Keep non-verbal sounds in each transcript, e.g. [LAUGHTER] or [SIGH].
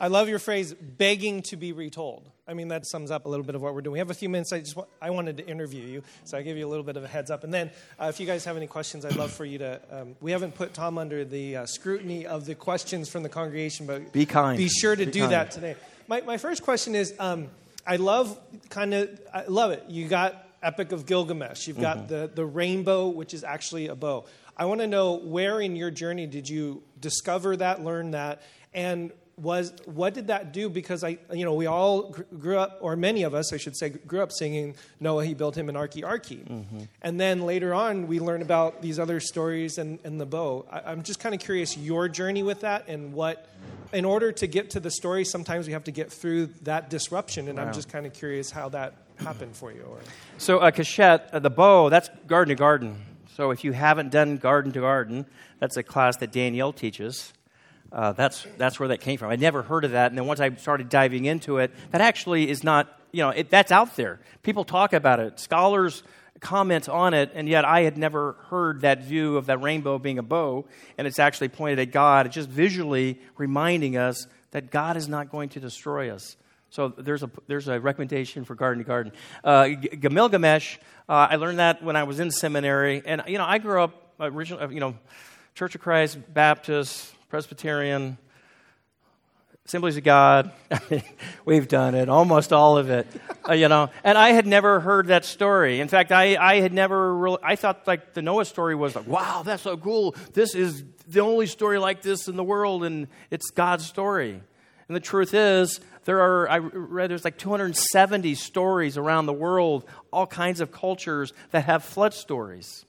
I love your phrase, begging to be retold. I mean, that sums up a little bit of what we're doing. We have a few minutes. I just wa- I wanted to interview you, so I give you a little bit of a heads up. And then, uh, if you guys have any questions, I'd love for you to. Um, we haven't put Tom under the uh, scrutiny of the questions from the congregation, but Be kind. Be sure to Be do kind. that today. My my first question is, um, I love kind of I love it. You got Epic of Gilgamesh. You've got Mm-hmm. the the rainbow, which is actually a bow. I want to know where in your journey did you discover that, learn that, and was what did that do? Because I, you know, we all grew up, or many of us, I should say, grew up singing Noah. He built him an arky arky, and then later on we learn about these other stories and, and the bow. I, I'm just kind of curious your journey with that and what. In order to get to the story, sometimes we have to get through that disruption, and I'm just kind of curious how that happened for you. Or So, uh, keshet, uh, the bow, that's garden to garden. So, if you haven't done garden to garden, that's a class that Danielle teaches. Uh, that's, that's where that came from. I never heard of that. And then once I started diving into it, that actually is not, you know, it, that's out there. People talk about it. Scholars comment on it, and yet I had never heard that view of that rainbow being a bow, and it's actually pointed at God. It's just visually reminding us that God is not going to destroy us. So there's a, there's a recommendation for garden to garden. Uh, uh, I learned that when I was in seminary. And, you know, I grew up originally, you know, Church of Christ, Baptist, Presbyterian, Assemblies of God. [LAUGHS] We've done it, almost all of it, uh, you know. And I had never heard that story. In fact, I, I had never really, I thought like the Noah story was like, wow, that's so cool. This is the only story like this in the world, and it's God's story. And the truth is, there are, I read there's like 270 stories around the world, all kinds of cultures that have flood stories.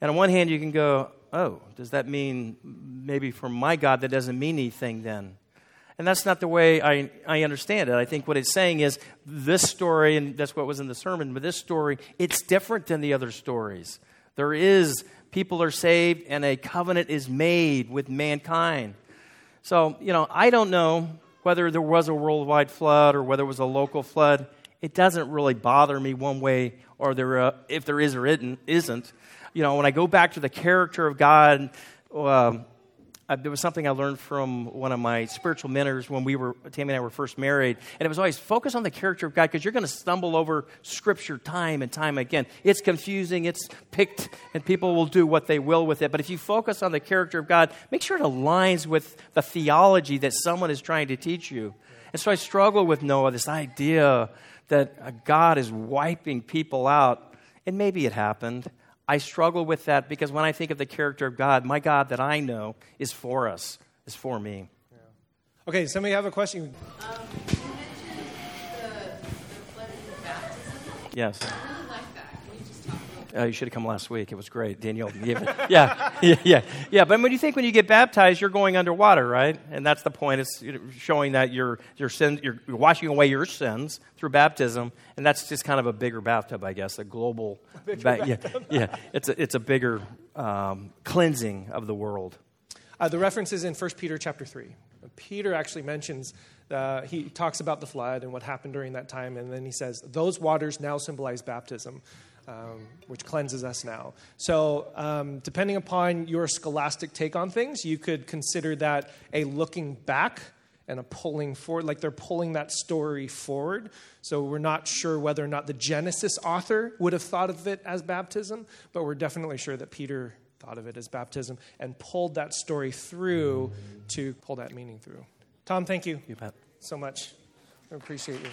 And on one hand, you can go, oh, does that mean maybe for my God that doesn't mean anything then? And that's not the way I, I understand it. I think what it's saying is this story, and that's what was in the sermon, but this story, it's different than the other stories. There is, people are saved, and a covenant is made with mankind. So, you know, I don't know whether there was a worldwide flood or whether it was a local flood. It doesn't really bother me one way or there, uh, if there is or isn't. You know, when I go back to the character of God, um, uh, there was something I learned from one of my spiritual mentors when we were, Tammy and I were first married. And it was always focus on the character of God because you're going to stumble over scripture time and time again. It's confusing, it's picked, and people will do what they will with it. But if you focus on the character of God, make sure it aligns with the theology that someone is trying to teach you. And so I struggle with Noah, this idea that uh, God is wiping people out. And maybe it happened. I struggle with that because when I think of the character of God, my God that I know is for us, is for me. okay, somebody have a question? Um, you mentioned the, the flood in baptism. Yes. I really like that. Can you just talk a little Uh, you should have come last week. It was great. Danielle gave it. [LAUGHS] Yeah, yeah, yeah. Yeah, but when you think when you get baptized, you're going underwater, right? And that's the point. It's showing that you're, your sin, you're you're washing away your sins through baptism. And that's just kind of a bigger bathtub, I guess, a global. [LAUGHS] ba- yeah, [LAUGHS] yeah. It's a, it's a bigger um, cleansing of the world. Uh, the reference is in 1 Peter chapter 3. Peter actually mentions, uh, he talks about the flood and what happened during that time, and then he says, Those waters now symbolize baptism, um, which cleanses us now. So, um, depending upon your scholastic take on things, you could consider that a looking back and a pulling forward, like they're pulling that story forward. So, we're not sure whether or not the Genesis author would have thought of it as baptism, but we're definitely sure that Peter thought of it as baptism and pulled that story through to pull that meaning through. Tom, thank you You bet. so much. I appreciate you.